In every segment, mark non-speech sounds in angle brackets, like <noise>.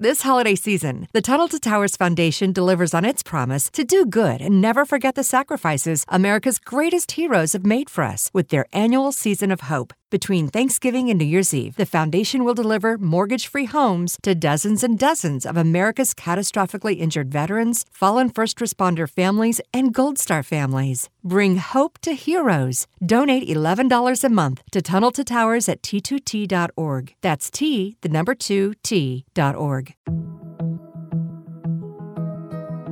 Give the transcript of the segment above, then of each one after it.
This holiday season, the Tunnel to Towers Foundation delivers on its promise to do good and never forget the sacrifices America's greatest heroes have made for us with their annual season of hope. Between Thanksgiving and New Year's Eve, the foundation will deliver mortgage free homes to dozens and dozens of America's catastrophically injured veterans, fallen first responder families, and Gold Star families. Bring hope to heroes. Donate $11 a month to Tunnel to Towers at t2t.org. That's T, the number 2, T.org.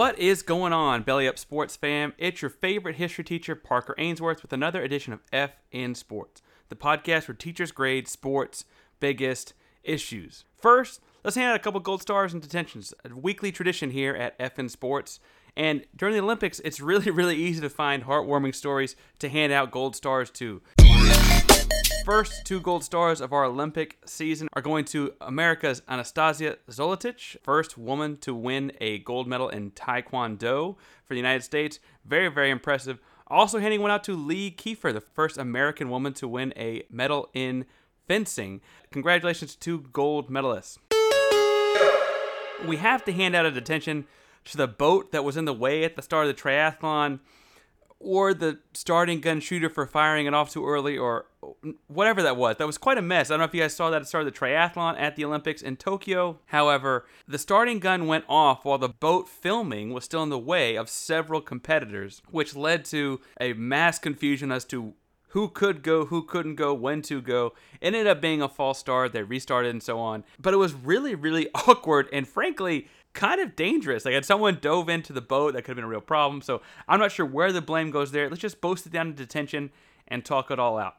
What is going on, Belly Up Sports fam? It's your favorite history teacher, Parker Ainsworth, with another edition of F in Sports, the podcast where teachers grade sports' biggest issues. First, let's hand out a couple gold stars and detentions, a weekly tradition here at F in Sports. And during the Olympics, it's <laughs> really, really easy to find heartwarming stories to hand out gold stars to. First two gold stars of our Olympic season are going to America's Anastasia Zolotic, first woman to win a gold medal in Taekwondo for the United States. Very, very impressive. Also handing one out to Lee Kiefer, the first American woman to win a medal in fencing. Congratulations to two gold medalists. We have to hand out a detention to the boat that was in the way at the start of the triathlon or the starting gun shooter for firing it off too early or whatever that was. That was quite a mess. I don't know if you guys saw that at the start of the triathlon at the Olympics in Tokyo. However, the starting gun went off while the boat filming was still in the way of several competitors, which led to a mass confusion as to who could go, who couldn't go, when to go. It ended up being a false start. They restarted and so on. But it was really, really <laughs> awkward and frankly, kind of dangerous. Like, had someone dove into the boat, that could have been a real problem. So I'm not sure where the blame goes there. Let's just boast it down to detention and talk it all out.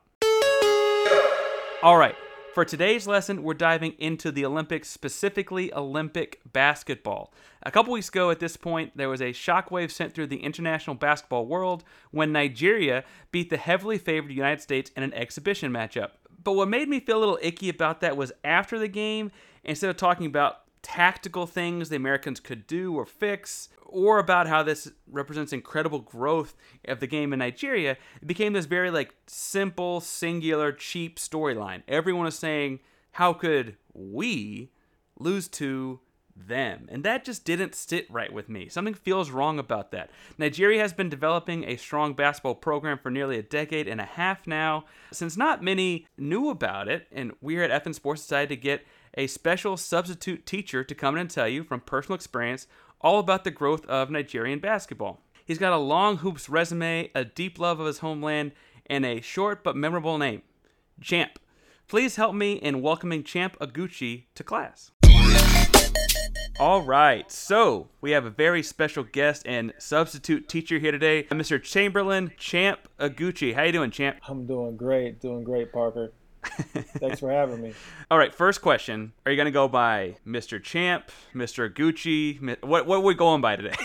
All right. For today's lesson, we're diving into the Olympics, specifically Olympic basketball. A couple weeks ago, at this point, there was a shockwave sent through the international basketball world when Nigeria beat the heavily favored United States in an exhibition matchup. But what made me feel a little icky about that was after the game, instead of talking about tactical things the Americans could do or fix, or about how this represents incredible growth of the game in Nigeria, it became this very like simple, singular, cheap storyline. Everyone is saying, "How could we lose to them?" And that just didn't sit right with me. Something feels wrong about that. Nigeria has been developing a strong basketball program for nearly a decade and a half now. Since not many knew about it, and we here at FN Sports decided to get a special substitute teacher to come in and tell you from personal experience all about the growth of Nigerian basketball. He's got a long hoops resume, a deep love of his homeland, and a short but memorable name Champ. Please help me in welcoming Champ Oguchi to class. All right, so we have a very special guest and substitute teacher here today, Mr. Chamberlain Champ Oguchi. How you doing, Champ? I'm doing great, doing great, Parker. Thanks for having me. <laughs> All right, first question: Are you gonna go by Mr. Champ, Mr. Oguchi? What what are we going by today?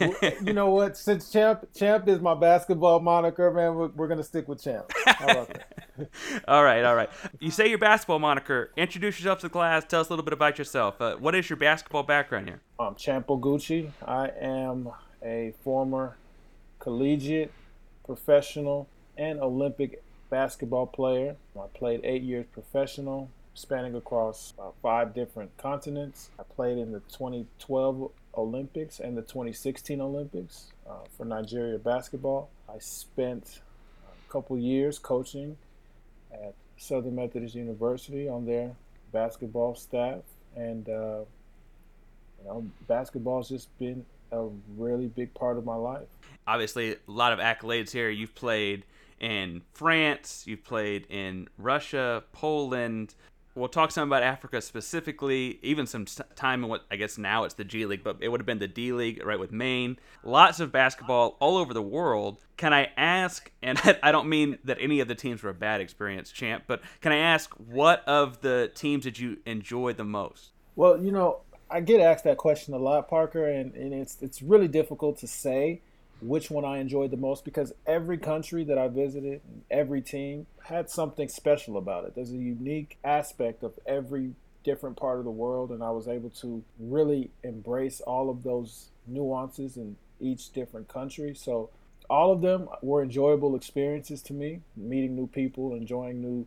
<laughs> you know what? Since Champ Champ is my basketball moniker, man, we're, we're gonna stick with Champ. How about that? <laughs> all right, all right. You say your basketball moniker. Introduce yourself to the class. Tell us a little bit about yourself. Uh, what is your basketball background here? I'm Champ Oguchi. I am a former collegiate, professional, and Olympic basketball player. I played eight years professional, spanning across uh, five different continents. I played in the 2012 Olympics and the 2016 Olympics uh, for Nigeria basketball. I spent a couple years coaching at Southern Methodist University on their basketball staff, and uh, you know, basketball's just been a really big part of my life. Obviously, a lot of accolades here. You've played in France, you've played in Russia, Poland. We'll talk some about Africa specifically, even some time in what I guess now it's the G League, but it would have been the D League, right, with Maine. Lots of basketball all over the world. Can I ask, and <laughs> I don't mean that any of the teams were a bad experience, champ, but can I ask what of the teams did you enjoy the most? Well, you know, I get asked that question a lot, Parker, and, and it's it's really difficult to say which one I enjoyed the most because every country that I visited, every team had something special about it. There's a unique aspect of every different part of the world, and I was able to really embrace all of those nuances in each different country. So, all of them were enjoyable experiences to me, meeting new people, enjoying new,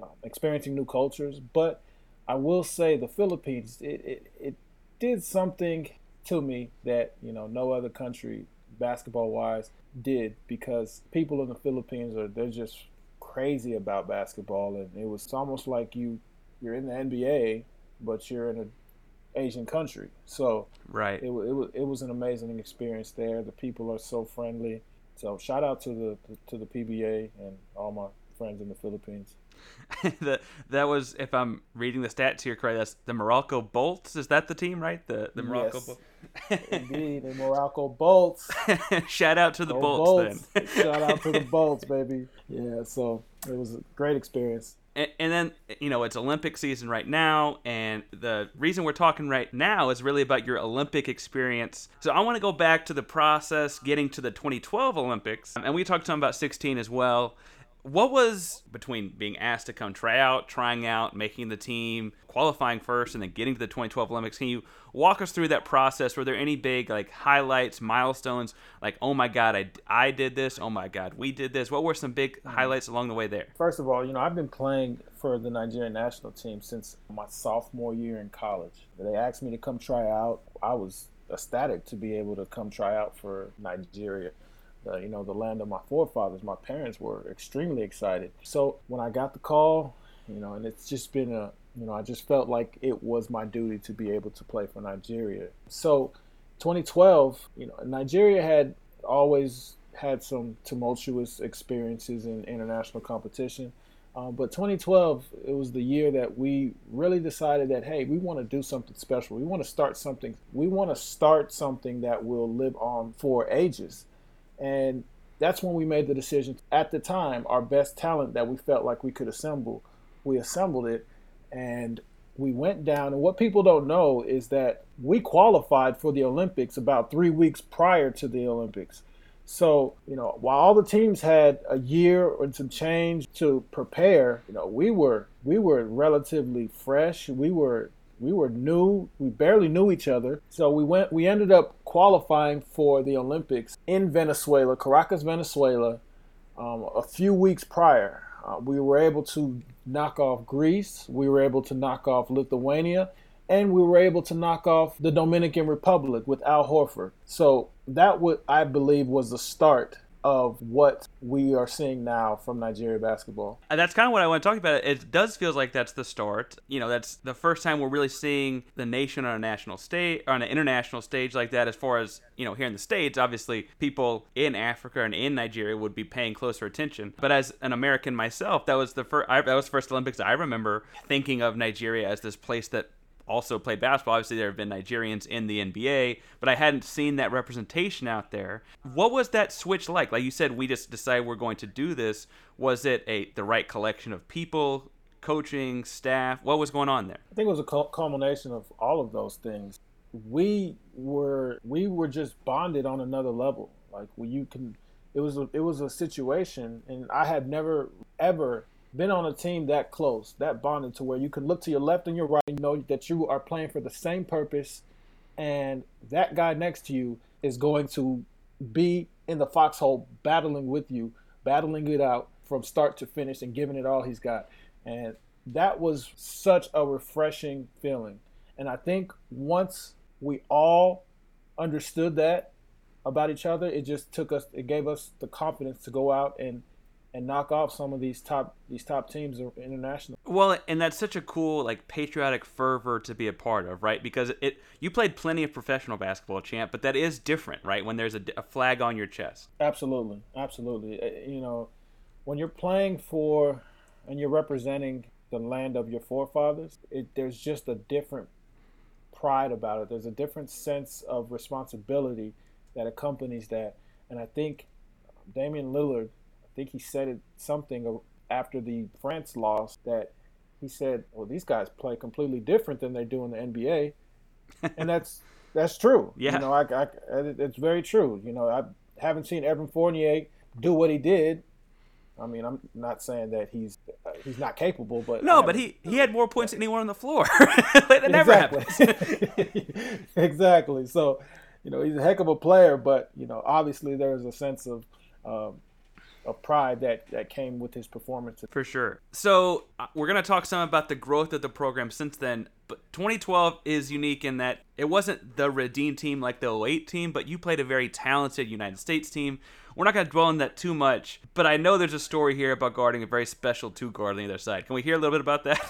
uh, experiencing new cultures. But I will say the Philippines, it, it, it did something to me that you know no other country basketball wise did because people in the Philippines are they're just crazy about basketball and it was almost like you you're in the NBA but you're in an Asian country. So right, it, it was it was an amazing experience there. The people are so friendly. So shout out to the to the PBA and all my friends in the Philippines. <laughs> the, that was, if I'm reading the stats here correctly, that's the Morocco Bolts. Is that the team, right? The the Meralco yes. Bolts. Indeed, the <laughs> Morocco Bolts. <laughs> Shout out to the Bolts. Shout out to the Bolts, baby. Yeah, so it was a great experience. And, and then, you know, it's Olympic season right now, and the reason we're talking right now is really about your Olympic experience. So I want to go back to the process getting to the 2012 Olympics, and we talked some about 16 as well what was between being asked to come try out, trying out, making the team, qualifying first, and then getting to the 2012 Olympics? Can you walk us through that process? Were there any big like highlights, milestones? Like, oh my God, I, I did this. Oh my God, we did this. What were some big mm-hmm. highlights along the way there? First of all, you know, I've been playing for the Nigerian national team since my sophomore year in college. They asked me to come try out. I was ecstatic to be able to come try out for Nigeria uh, you know, the land of my forefathers. My parents were extremely excited. So when I got the call, you know, and it's just been a, you know, I just felt like it was my duty to be able to play for Nigeria. So 2012, you know, Nigeria had always had some tumultuous experiences in international competition. Um, but 2012, it was the year that we really decided that, hey, we want to do something special. We want to start something. We want to start something that will live on for ages. And that's when we made the decision. At the time, our best talent that we felt like we could assemble, we assembled it and we went down. And what people don't know is that we qualified for the Olympics about three weeks prior to the Olympics. So, you know, while all the teams had a year and some change to prepare, you know, we were we were relatively fresh. We were we were new. We barely knew each other. So we went. We ended up qualifying for the Olympics in Venezuela, Caracas, Venezuela, um, a few weeks prior. Uh, we were able to knock off Greece. We were able to knock off Lithuania. And we were able to knock off the Dominican Republic with Al Horford. So that what I believe was the start of what we are seeing now from Nigeria basketball. And that's kind of what I want to talk about. It does feel like that's the start. You know, that's the first time we're really seeing the nation on a national stage, on an international stage like that. As far as you know, here in the states, obviously people in Africa and in Nigeria would be paying closer attention. But as an American myself, that was the first. I, that was the first Olympics I remember thinking of Nigeria as this place that also played basketball. Obviously, there have been Nigerians in the NBA, but I hadn't seen that representation out there. What was that switch like? Like you said, we just decided we're going to do this. Was it a the right collection of people, coaching, staff? What was going on there? I think it was a culmination of all of those things. We were we were just bonded on another level. Like when you can, it was a, it was a situation, and I had never ever been on a team that close, that bonded to where you can look to your left and your right and know that you are playing for the same purpose and that guy next to you is going to be in the foxhole battling with you, battling it out from start to finish and giving it all he's got. And that was such a refreshing feeling. And I think once we all understood that about each other, it just took us, it gave us the confidence to go out and and knock off some of these top these top teams international. Well, and that's such a cool like patriotic fervor to be a part of, right? Because it you played plenty of professional basketball, champ, but that is different, right? When there's a, a flag on your chest. Absolutely, absolutely. Uh, you know, when you're playing for and you're representing the land of your forefathers, it, there's just a different pride about it. There's a different sense of responsibility that accompanies that, and I think Damian Lillard think he said it something after the France loss that he said, "Well, these guys play completely different than they do in the NBA," <laughs> and that's that's true. Yeah, you know, I, I, it's very true. You know, I haven't seen Evan Fournier do what he did. I mean, I'm not saying that he's uh, he's not capable, but no, but he he had more points than anyone on the floor. <laughs> that never happens. <laughs> exactly. So, you know, he's a heck of a player, but you know, obviously there's a sense of um, of pride that that came with his performance. For sure. So uh, we're gonna talk some about the growth of the program since then. But 2012 is unique in that it wasn't the Redeem team like the 08 team, but you played a very talented United States team. We're not gonna dwell on that too much, but I know there's a story here about guarding a very special two guard on the other side. Can we hear a little bit about that?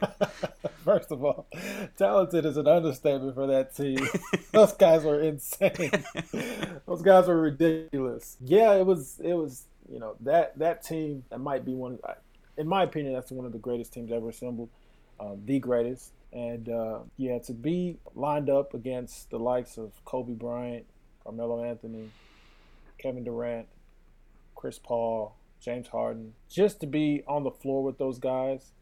<laughs> <laughs> First of all, talented is an understatement for that team. <laughs> Those guys were insane. Those guys were ridiculous. Yeah, it was. It was you know that that team that might be one. In my opinion, that's one of the greatest teams ever assembled, um, the greatest. And uh, yeah, to be lined up against the likes of Kobe Bryant, Carmelo Anthony, Kevin Durant, Chris Paul, James Harden, just to be on the floor with those guys,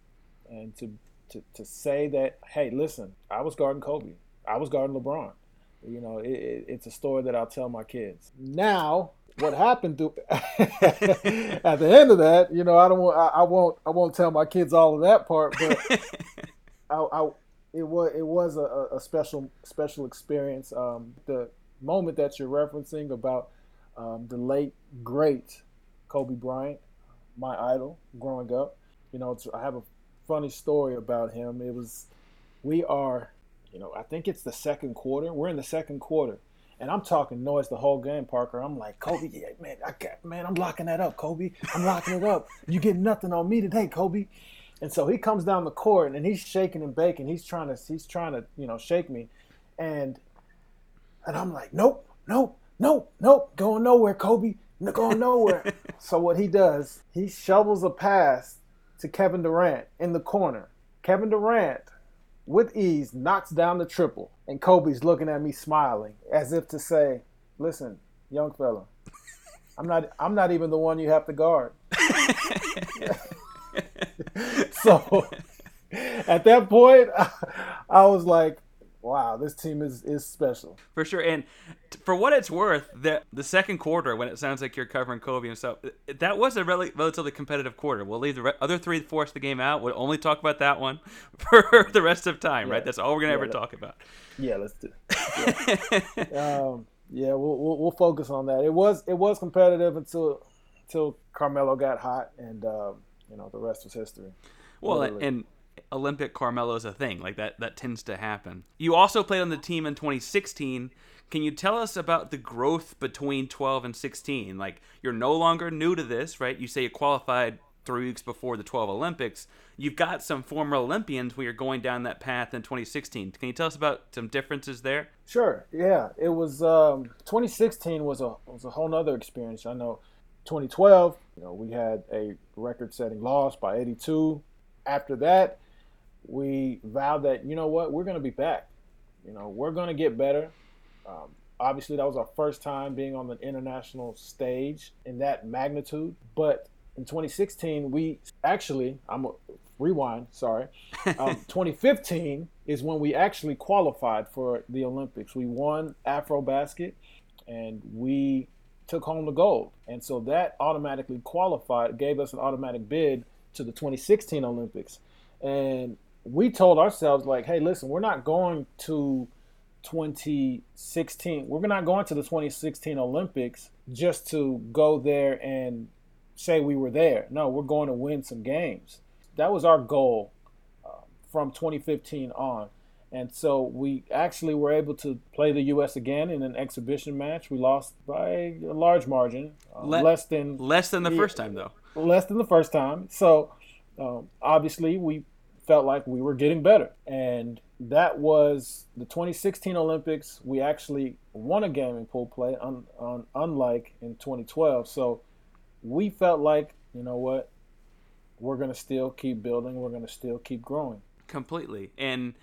and to to, to say that, hey, listen, I was guarding Kobe, I was guarding LeBron. You know, it, it, it's a story that I'll tell my kids. Now, what happened to <laughs> at the end of that, you know, I don't want, I, I, won't, I won't tell my kids all of that part, but <laughs> I, I, it was, it was a, a special, special experience. Um, the moment that you're referencing about um, the late great Kobe Bryant, my idol growing up. You know, I have a funny story about him. It was, we are, you know, I think it's the second quarter. We're in the second quarter and I'm talking noise the whole game, Parker. I'm like, Kobe, yeah, man, I got, man, I'm locking that up, Kobe. I'm locking it up. You get nothing on me today, Kobe. And so he comes down the court and he's shaking and baking. He's trying to, he's trying to, you know, shake me, and and I'm like, nope, nope, nope, nope, going nowhere, Kobe, going nowhere. <laughs> so what he does, he shovels a pass to Kevin Durant in the corner. Kevin Durant with ease knocks down the triple, and Kobe's looking at me smiling as if to say, "Listen, young fella, I'm not I'm not even the one you have to guard." <laughs> so at that point, <laughs> I was like, wow, this team is is special for sure. And t- for what it's worth, the the second quarter when it sounds like you're covering Kobe himself, that was a really relatively competitive quarter. We'll leave the re- other three force the game out. We'll only talk about that one <laughs> for the rest of time, yeah. right? That's all we're gonna yeah, ever that, talk about. Yeah, let's do. <laughs> Yeah, um, yeah we'll, we'll, we'll focus on that. It was it was competitive until until Carmelo got hot, and um, you know the rest was history. Well, Literally. and Olympic Carmelo's a thing. Like that that tends to happen. You also played on the team in 2016. Can you tell us about the growth between 12 and 16? Like you're no longer new to this, right? You say you qualified 3 weeks before the 12 Olympics. You've got some former Olympians where you're going down that path in 2016. Can you tell us about some differences there? Sure. Yeah, it was um, 2016 was a was a whole nother experience. I know 2012, you know, we had a record-setting loss by 82. After that, we vowed that you know what we're going to be back. You know we're going to get better. Um, obviously that was our first time being on the international stage in that magnitude. But in 2016 we actually i'm a rewind sorry. <laughs> Um, 2015 is when we actually qualified for the olympics. We won afrobasket and we took home the gold. And so that automatically qualified gave us an automatic bid to the 2016 olympics. And we told ourselves like, hey, listen, we're not going to 2016. We're not going to the 2016 Olympics just to go there and say we were there. No, we're going to win some games. That was our goal uh, from 2015 on. And so we actually were able to play the U.S. again in an exhibition match. We lost by a large margin, uh, Le- less than less than the yeah, first time, though. Less than the first time. So um, obviously we felt like we were getting better. And that was the 2016 Olympics. We actually won a game in pool play, un, unlike in 2012. So we felt like, you know what, we're going to still keep building, we're going to still keep growing. Completely. And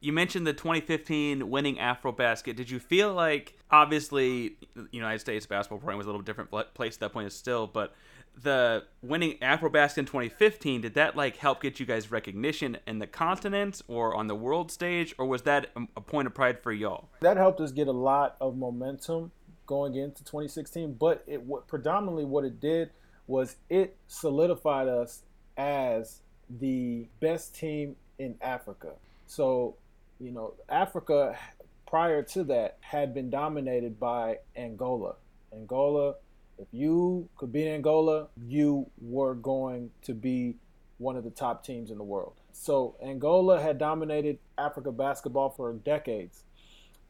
you mentioned the 2015 winning Afrobasket. Did you feel like, obviously, the United States basketball program was a little different place at that point is still, but the winning Afrobasket in 2015 did that like help get you guys recognition in the continent or on the world stage or was that a point of pride for y'all? That helped us get a lot of momentum going into 2016 but it what predominantly what it did was it solidified us as the best team in Africa. So you know Africa prior to that had been dominated by Angola. Angola if you could beat Angola, you were going to be one of the top teams in the world. So Angola had dominated Africa basketball for decades.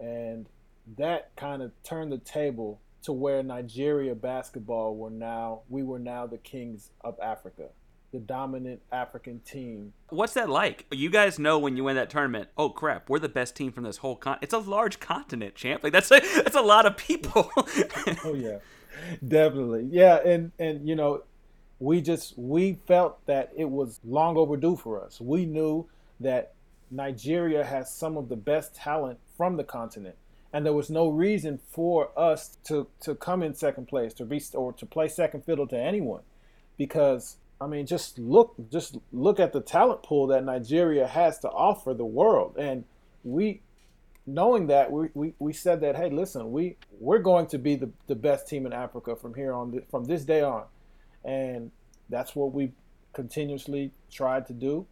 And that kind of turned the table to where Nigeria basketball were now we were now the kings of Africa the dominant African team. What's that like? You guys know when you win that tournament. Oh crap, we're the best team from this whole con. It's a large continent, champ. Like that's a, that's a lot of people. oh yeah, <laughs> <laughs> Definitely. Yeah, and and you know, we just we felt that it was long overdue for us. We knew that Nigeria has some of the best talent from the continent. And there was no reason for us to, to come in second place, to be or to play second fiddle to anyone. Because I mean, just look just look at the talent pool that Nigeria has to offer the world. And we knowing that we, we, we said that hey listen we we're going to be the, the best team in africa from here on from this day on. And that's what we continuously tried to do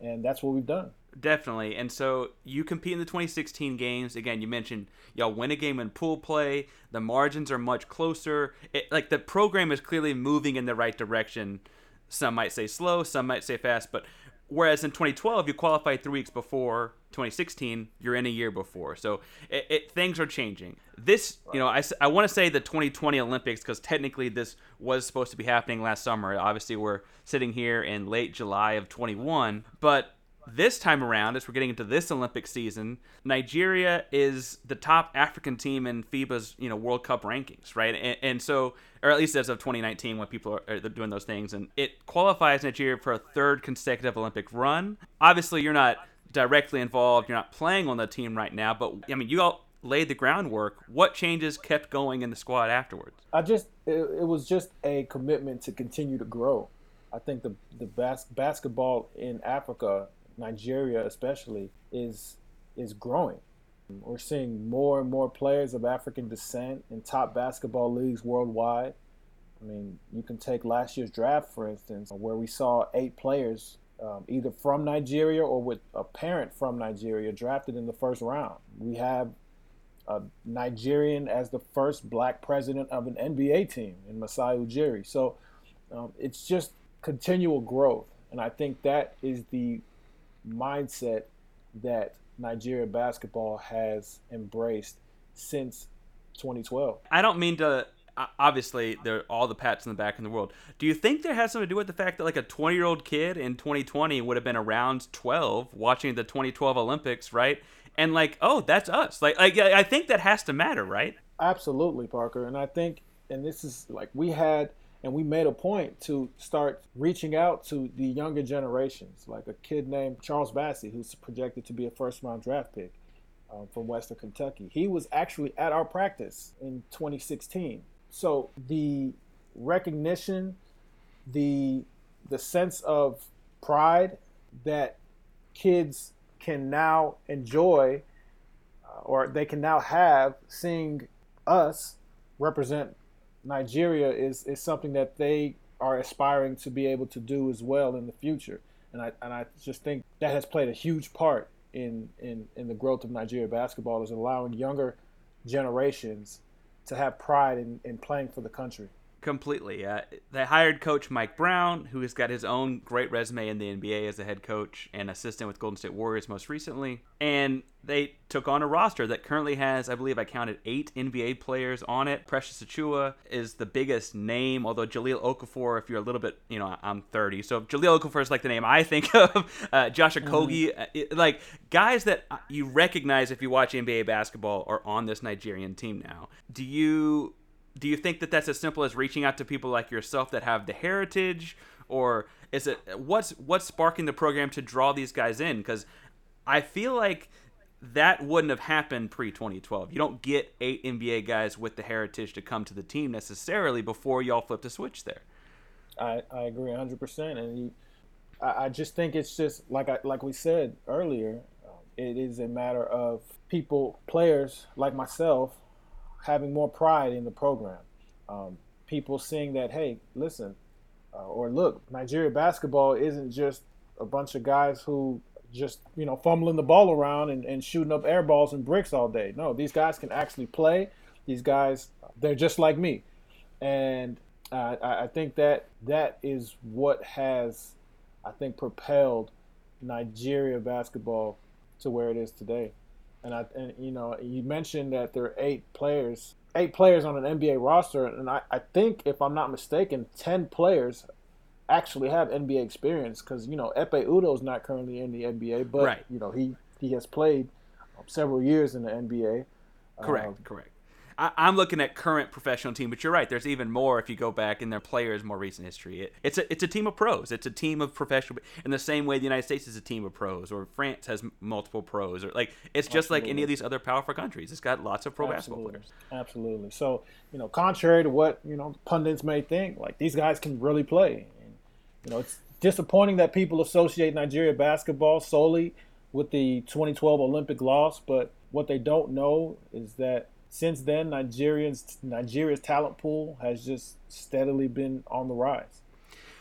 and that's what we've done. Definitely. And so you compete in the 2016 games. Again you mentioned y'all win a game in pool play. The margins are much closer. It, like the program is clearly moving in the right direction. Some might say slow some might say fast but whereas in 2012 you qualified three weeks before 2016 you're in a year before. So it, it things are changing. This you know i, I want to say the 2020 olympics because technically this was supposed to be happening last summer. Obviously we're sitting here in late july of 21 but this time around, as we're getting into this Olympic season, Nigeria is the top African team in FIBA's you know World Cup rankings, right? And, and so, or at least as of 2019, when people are, doing those things, and it qualifies Nigeria for a third consecutive Olympic run. Obviously, you're not directly involved, you're not playing on the team right now, but I mean, you all laid the groundwork. What changes kept going in the squad afterwards? I just it, it was just a commitment to continue to grow. I think the the bas- basketball in Africa Nigeria especially is is growing. We're seeing more and more players of African descent in top basketball leagues worldwide. I mean, you can take last year's draft, for instance, where we saw eight players um, either from Nigeria or with a parent from Nigeria drafted in the first round. We have a Nigerian as the first black president of an NBA team in Masai Ujiri. So um, it's just continual growth. And I think that is the mindset that Nigeria basketball has embraced since 2012. I don't mean to. Obviously, there are all the pats in the back in the world. Do you think there has something to do with the fact that like a 20 year old kid in 2020 would have been around 12 watching the 2012 Olympics, right? And like, oh, that's us. Like, like I think that has to matter, right? Absolutely, Parker. And I think, and this is like we had and we made a point to start reaching out to the younger generations, like a kid named Charles Bassey, who's projected to be a first round draft pick um, from Western Kentucky. He was actually at our practice in 2016. So the recognition, the the sense of pride that kids can now enjoy, uh, or they can now have seeing us represent Nigeria is is something that they are aspiring to be able to do as well in the future. And I and I just think that has played a huge part in in in the growth of Nigeria basketball is allowing younger generations to have pride in, in playing for the country. Completely. Uh, they hired coach Mike Brown, who has got his own great resume in the NBA as a head coach and assistant with Golden State Warriors most recently. And they took on a roster that currently has, I believe I counted eight NBA players on it. Precious Achiuwa is the biggest name, although Jahlil Okafor, if you're a little bit, you know, I'm 30. So Jahlil Okafor is like the name I think <laughs> of. Uh, Josh Okogie, mm-hmm. like guys that you recognize if you watch NBA basketball are on this Nigerian team now. Do you do you think that that's as simple as reaching out to people like yourself that have the heritage? Or is it what's what's sparking the program to draw these guys in? Because i feel like that wouldn't have happened pre 2012 you don't get eight nba guys with the heritage to come to the team necessarily before y'all flip the switch there. I, I agree 100% and you, I, I just think it's just like I, like we said earlier it is a matter of people players like myself having more pride in the program. Um, people seeing that, hey, listen, uh, or look, Nigeria basketball isn't just a bunch of guys who just you know fumbling the ball around and, and shooting up air balls and bricks all day. No, these guys can actually play. These guys, they're just like me, and uh, I, I think that that is what has, I think, propelled Nigeria basketball to where it is today. And I and you know you mentioned that there are eight players, eight players on an NBA roster, and I, I think if I'm not mistaken, ten players actually have NBA experience because you know Ekpe Udoh is not currently in the NBA, but right. you know he he has played several years in the NBA. Correct, um, correct. I, am looking at current professional team, but you're right. There's even more if you go back in their players' more recent history. It, it's a it's a team of pros. It's a team of professional. In the same way, the United States is a team of pros, or France has multiple pros, or like it's just Absolutely. like any of these other powerful countries. It's got lots of pro Absolutely. basketball players. Absolutely. So you know, contrary to what you know pundits may think, like these guys can really play. And, you know, it's disappointing that people associate Nigeria basketball solely with the 2012 Olympic loss, but what they don't know is that since then, Nigerians Nigeria's talent pool has just steadily been on the rise.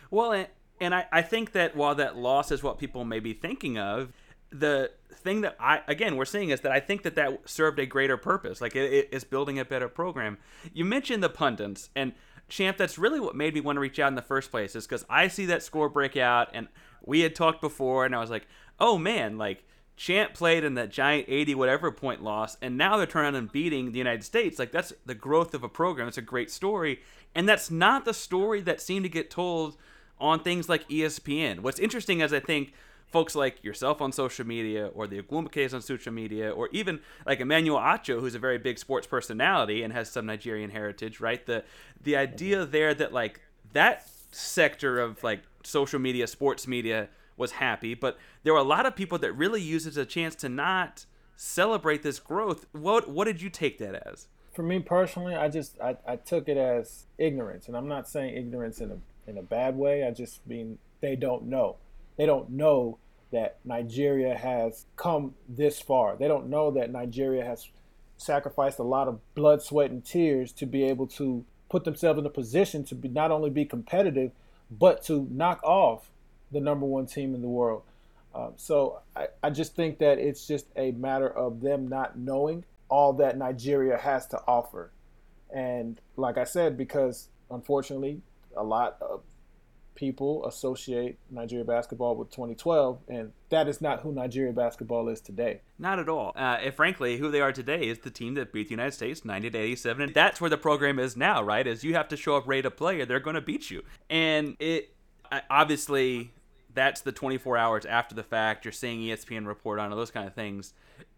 Well, and, and I, I think that while that loss is what people may be thinking of, the thing that I again we're seeing is that I think that that served a greater purpose. Like it, it is building a better program. You mentioned the pundits and champ. That's really what made me want to reach out in the first place. Is because I see that score breakout, and we had talked before, and I was like, oh man, like Champ played in that giant 80 whatever point loss, and now they're turning and beating the United States. Like, that's the growth of a program. It's a great story. And that's not the story that seemed to get told on things like ESPN. What's interesting is I think folks like yourself on social media, or the Ogwumikes on social media, or even like Emmanuel Acho, who's a very big sports personality and has some Nigerian heritage, right? The the idea there that like that sector of like social media, sports media was happy, but there were a lot of people that really used it as a chance to not celebrate this growth. What what did you take that as? For me personally, I just I, I took it as ignorance, and I'm not saying ignorance in a in a bad way. I just mean they don't know. They don't know that Nigeria has come this far. They don't know that Nigeria has sacrificed a lot of blood, sweat, and tears to be able to put themselves in a position to be not only be competitive, but to knock off the number one team in the world. Um, so I, I just think that it's just a matter of them not knowing all that Nigeria has to offer. And like I said, because unfortunately, a lot of people associate Nigeria basketball with 2012, and that is not who Nigeria basketball is today. Not at all. Uh, and frankly, who they are today is the team that beat the United States 90 to 87, and that's where the program is now, right? Is you have to show up ready to play, or they're going to beat you. And it obviously that's the 24 hours after the fact. You're seeing ESPN report on all those kind of things.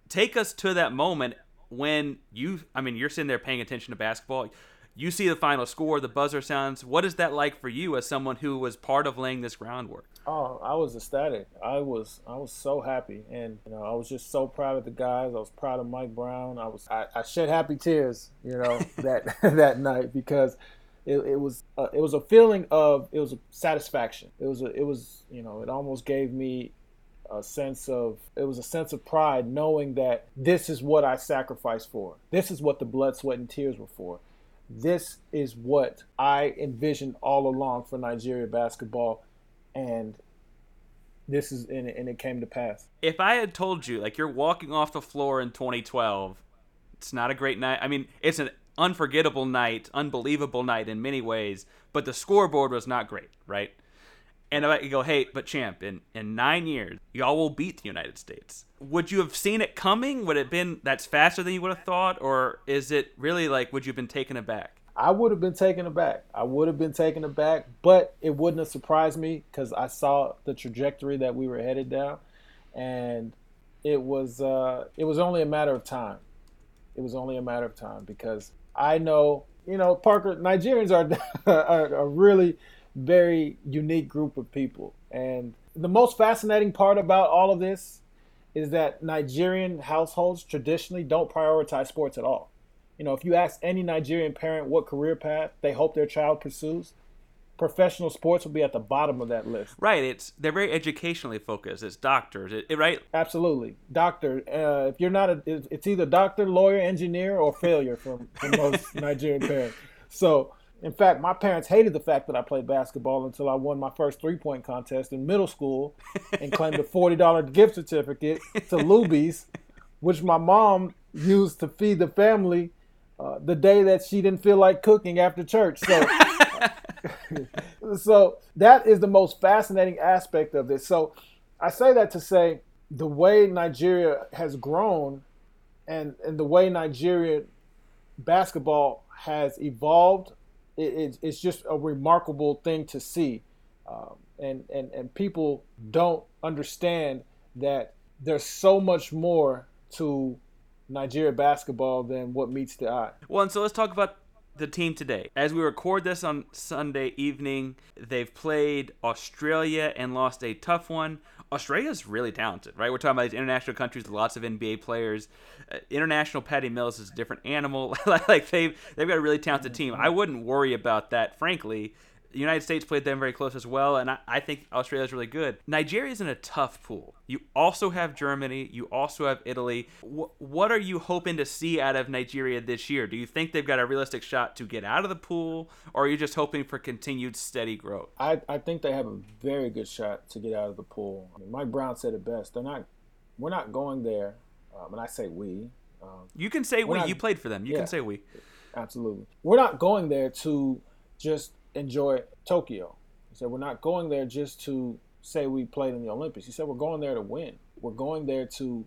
Take us to that moment when you, I mean, you're sitting there paying attention to basketball you see the final score, the buzzer sounds. What is that like for you as someone who was part of laying this groundwork? Oh, I was ecstatic. I was I was so happy, and you know I was just so proud of the guys. I was proud of Mike Brown. I was I, I shed happy tears, you know, <laughs> that <laughs> that night because it, it was uh, it was a feeling of it was a satisfaction. It was a, it was you know it almost gave me a sense of it was a sense of pride knowing that this is what I sacrificed for. This is what the blood, sweat, and tears were for this is what I envisioned all along for Nigeria basketball, and this is and, and it came to pass. If I had told you, like you're walking off the floor in 2012, it's not a great night. I mean, it's an unforgettable night, unbelievable night in many ways, but the scoreboard was not great, right? And I go, hey, but champ, in, in nine years, y'all will beat the United States. Would you have seen it coming? Would it have been that's faster than you would have thought? Or is it really like, would you have been taken aback? I would have been taken aback. I would have been taken aback, but it wouldn't have surprised me because I saw the trajectory that we were headed down, and it was uh, it was only a matter of time. It was only a matter of time because I know, you know, Parker Nigerians are <laughs> are, are really very unique group of people. And the most fascinating part about all of this is that Nigerian households traditionally don't prioritize sports at all. You know, if you ask any Nigerian parent what career path they hope their child pursues, professional sports will be at the bottom of that list. Right. It's they're very educationally focused. It's doctors, it, it, right? Absolutely, doctor. Uh, if you're not a, it's either doctor, lawyer, engineer, or failure for, for most <laughs> Nigerian parents. So in fact, my parents hated the fact that I played basketball until I won my first three point contest in middle school and claimed a $40 <laughs> gift certificate to Luby's, which my mom used to feed the family uh, the day that she didn't feel like cooking after church. So, <laughs> so that is the most fascinating aspect of this. So I say that to say the way Nigeria has grown and, and the way Nigeria basketball has evolved it, it's just a remarkable thing to see. Um, and, and, and people don't understand that there's so much more to Nigeria basketball than what meets the eye. Well, and so let's talk about the team today. As we record this on Sunday evening, they've played Australia and lost a tough one. Australia's really talented, right? We're talking about these international countries, lots of NBA players. Uh, international Patty Mills is a different animal. <laughs> like they've they've got a really talented team. I wouldn't worry about that, frankly. The United States played them very close as well, and I, I think Australia is really good. Nigeria is in a tough pool. You also have Germany. You also have Italy. W- what are you hoping to see out of Nigeria this year? Do you think they've got a realistic shot to get out of the pool, or are you just hoping for continued steady growth? I, I think they have a very good shot to get out of the pool. I mean, Mike Brown said it best. They're not. We're not going there. Um, and I say we. Um, you can say we. Not, you played for them. You yeah, can say we. Absolutely. We're not going there to just enjoy Tokyo. He said, We're not going there just to say we played in the Olympics. He said, We're going there to win. We're going there to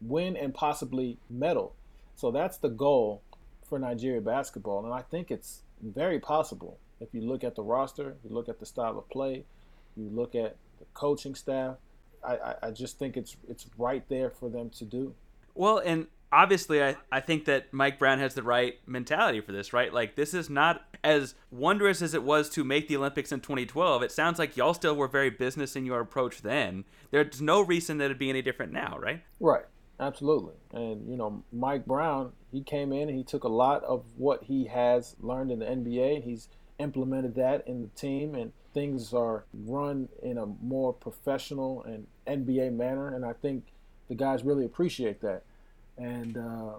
win and possibly medal. So that's the goal for Nigeria basketball. And I think it's very possible if you look at the roster, you look at the style of play, you look at the coaching staff. I, I, just think it's it's right there for them to do. Well, and obviously I, I think that Mike Brown has the right mentality for this, right? Like this is not as wondrous as it was to make the Olympics in 2012. It sounds like y'all still were very business in your approach then. There's no reason that it'd be any different now, right? Right. Absolutely. And you know, Mike Brown, he came in and he took a lot of what he has learned in the NBA. He's implemented that in the team and things are run in a more professional and NBA manner and I think the guys really appreciate that and uh,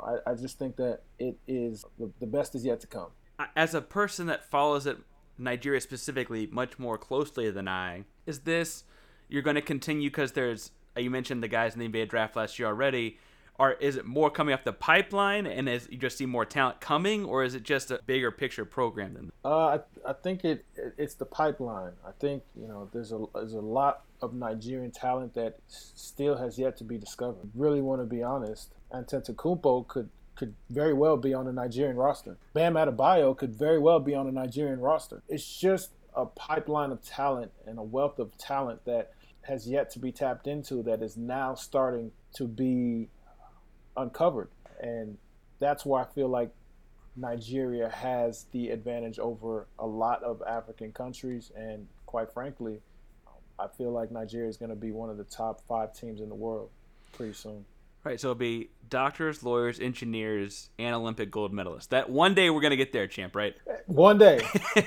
I, I, just think that it is the, the best is yet to come. As a person that follows it, Nigeria specifically, much more closely than I, is this you're going to continue because there's you mentioned the guys in the NBA draft last year already. Or is it more coming off the pipeline, and is you just see more talent coming, or is it just a bigger picture program than? Uh, I, I think it it's the pipeline. I think you know there's a there's a lot of Nigerian talent that still has yet to be discovered. Really want to be honest, Antetokounmpo could could very well be on the Nigerian roster. Bam Adebayo could very well be on the Nigerian roster. It's just a pipeline of talent and a wealth of talent that has yet to be tapped into that is now starting to be uncovered. And that's why I feel like Nigeria has the advantage over a lot of African countries. And quite frankly, I feel like Nigeria is going to be one of the top five teams in the world pretty soon. Right, so it'll be doctors, lawyers, engineers, and Olympic gold medalists. That one day we're gonna get there, champ. Right? One day.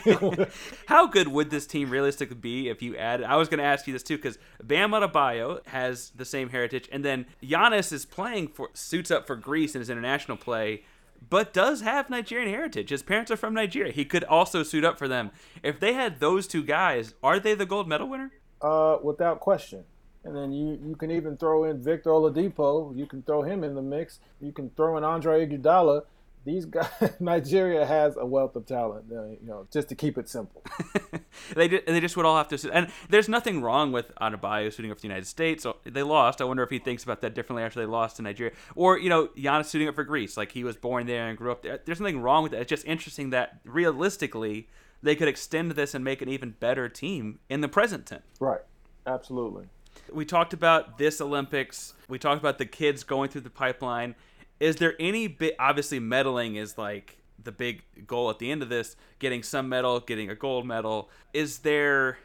<laughs> <laughs> How good would this team realistically be if you added? I was gonna ask you this too, because Bam Adebayo has the same heritage, and then Giannis is playing for suits up for Greece in his international play, but does have Nigerian heritage. His parents are from Nigeria. He could also suit up for them. If they had those two guys, are they the gold medal winner? Uh, without question. And then you, you can even throw in Victor Oladipo. You can throw him in the mix. You can throw in Andre Iguodala. These guys, <laughs> Nigeria has a wealth of talent. Uh, you know, just to keep it simple. <laughs> they did, they just would all have to. And there's nothing wrong with Adebayo suiting up for the United States. So they lost. I wonder if he thinks about that differently after they lost to Nigeria, or you know, Giannis suiting up for Greece. Like he was born there and grew up there. There's nothing wrong with that. It's just interesting that realistically they could extend this and make an even better team in the present tense. Right. Absolutely. We talked about this Olympics. We talked about the kids going through the pipeline. Is there any bit? Obviously, medaling is like the big goal at the end of this. Getting some medal, getting a gold medal. Is there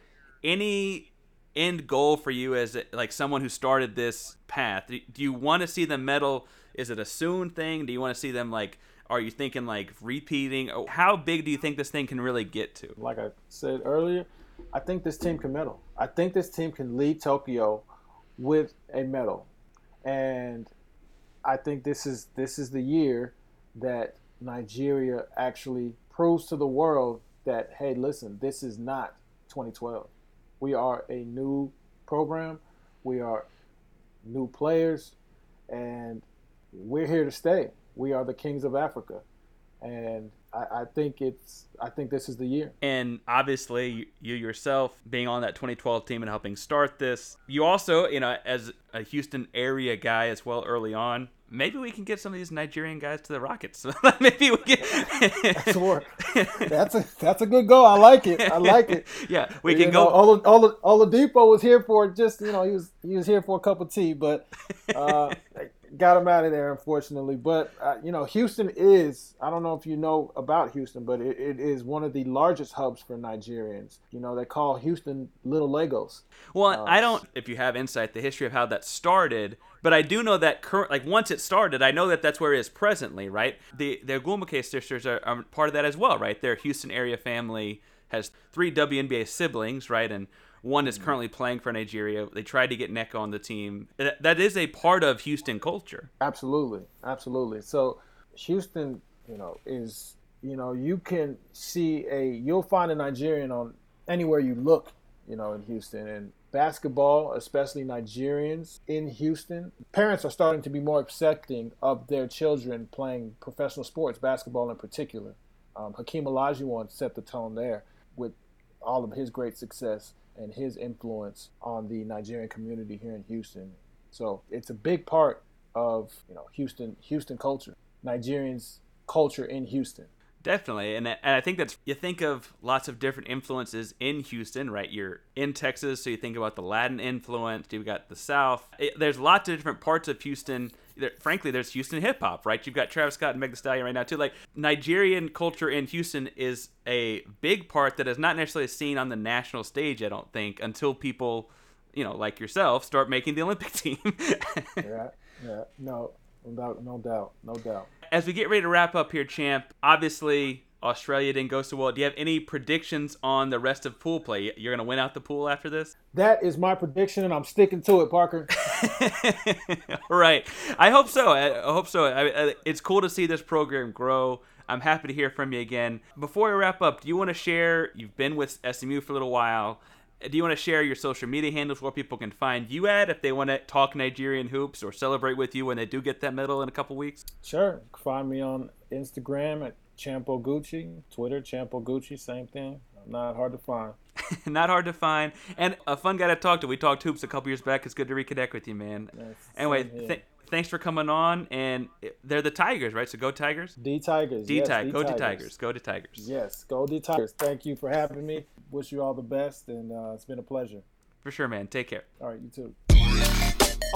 any end goal for you as like someone who started this path? Do you want to see them medal? Is it a soon thing? Do you want to see them like? Are you thinking like repeating? How big do you think this thing can really get to? Like I said earlier, I think this team can medal. I think this team can lead Tokyo with a medal, and I think this is this is the year that Nigeria actually proves to the world that hey, listen, this is not 2012. We are a new program. We are new players, and we're here to stay. We are the kings of Africa, and I, I, think it's I think this is the year. And obviously, you yourself being on that 2012 team and helping start this, you also, you know, as a Houston area guy as well early on. Maybe we can get some of these Nigerian guys to the Rockets. <laughs> maybe we can. that's, a, <laughs> that's a that's a good goal. I like it. I like it. <laughs> yeah, we you can know, go. All all Oladipo was here for just you know he was he was here for a cup of tea, but uh, got him out of there, unfortunately. But uh, you know, Houston is. I don't know if you know about Houston, but it, it is one of the largest hubs for Nigerians. You know, they call Houston Little Lagos. Well, uh, I don't. If you have insight, the history of how that started, but I do know that current, like once it started, I know that that's where it is presently. Right, the the Ogwumike sisters are, are part of that as well. Right, their Houston area family has three WNBA siblings. Right, and one is currently playing for Nigeria. They tried to get Nneka on the team. That is a part of Houston culture. Absolutely, absolutely. So Houston, you know, is you know you can see a you'll find a Nigerian on anywhere you look, you know, in Houston and basketball, especially Nigerians in Houston. Parents are starting to be more accepting of their children playing professional sports, basketball in particular. Um, Hakeem Olajuwon set the tone there with all of his great success and his influence on the Nigerian community here in Houston. So it's a big part of you know Houston Houston culture, Nigerians culture in Houston. Definitely, and and I think that's you think of lots of different influences in Houston, right? You're in Texas, so you think about the Latin influence. You've got the South. It, there's lots of different parts of Houston there, frankly, there's Houston hip hop, right? You've got Travis Scott and Meg Thee Stallion right now too. Like Nigerian culture in Houston is a big part that is not necessarily seen on the national stage. I don't think until people, you know, like yourself, start making the Olympic <laughs> team. yeah, yeah, no, no doubt, no doubt, no doubt. As we get ready to wrap up here, champ, obviously Australia didn't go so well. Do you have any predictions on the rest of pool play? You're going to win out the pool after this? That is my prediction, and I'm sticking to it, Parker. <laughs> right. I hope so. I hope so. I, it's cool to see this program grow. I'm happy to hear from you again. Before I wrap up, do you want to share? You've been with SMU for a little while. Do you want to share your social media handles where people can find you at if they want to talk Nigerian hoops or celebrate with you when they do get that medal in a couple weeks? Sure. Find me on Instagram at Champ Oguchi, Twitter Champ Oguchi, same thing. not hard to find. <laughs> not hard to find, and a fun guy to talk to. We talked hoops a couple years back. It's good to reconnect with you, man. Yes, anyway, th- thanks for coming on. And they're the Tigers, right? So go Tigers. D Tigers. D yes, Tigers. Go to Tigers. Go to Tigers. Yes, go D Tigers. Thank you for having me. Wish you all the best, and uh, it's been a pleasure. For sure, man. Take care. All right, you too.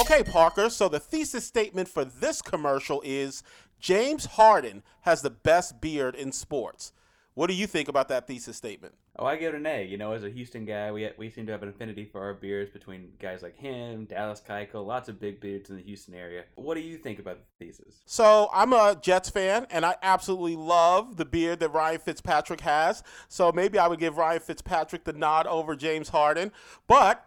Okay, Parker, so the thesis statement for this commercial is James Harden has the best beard in sports. What do you think about that thesis statement? Oh, I give it an A. You know, as a Houston guy, we we seem to have an affinity for our beards between guys like him, Dallas Keuchel, lots of big beards in the Houston area. What do you think about the thesis? So I'm a Jets fan, and I absolutely love the beard that Ryan Fitzpatrick has. So maybe I would give Ryan Fitzpatrick the nod over James Harden. But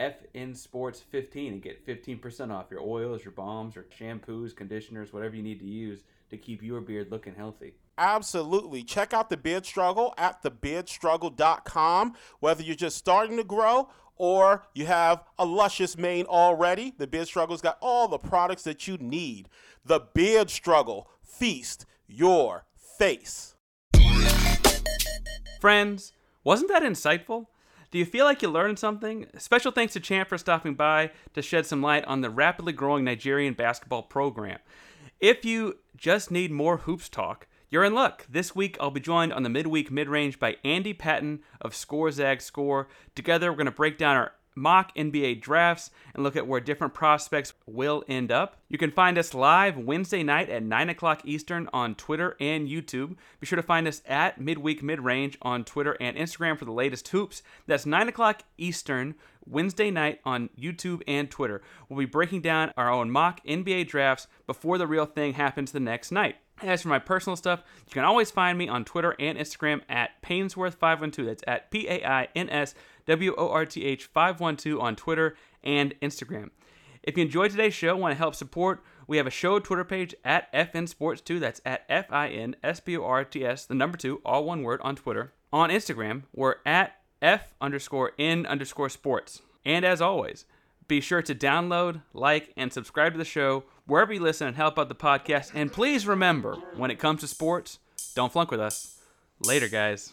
FN Sports 15 and get 15% off your oils, your balms, your shampoos, conditioners, whatever you need to use to keep your beard looking healthy. Absolutely. Check out the Beard Struggle at thebeardstruggle.com. Whether you're just starting to grow or you have a luscious mane already, the Beard Struggle's got all the products that you need. The Beard Struggle. Feast your face. Friends, wasn't that insightful? Do you feel like you learned something? Special thanks to Champ for stopping by to shed some light on the rapidly growing Nigerian basketball program. If you just need more hoops talk, you're in luck. This week, I'll be joined on the midweek mid range by Andy Patton of Score Zag Score. Together, we're going to break down our mock NBA drafts and look at where different prospects will end up. You can find us live Wednesday night at 9 o'clock Eastern on Twitter and YouTube. Be sure to find us at Midweek Midrange on Twitter and Instagram for the latest hoops. That's 9 o'clock Eastern, Wednesday night on YouTube and Twitter. We'll be breaking down our own mock NBA drafts before the real thing happens the next night. As for my personal stuff, you can always find me on Twitter and Instagram at Painsworth512. That's at P A I N S W O R T H 512 on Twitter and Instagram. If you enjoyed today's show want to help support, we have a show Twitter page at FN Sports 2. That's at F I N S P O R T S, the number two, all one word on Twitter. On Instagram, we're at F underscore N underscore sports. And as always, be sure to download, like, and subscribe to the show wherever you listen and help out the podcast. And please remember, when it comes to sports, don't flunk with us. Later, guys.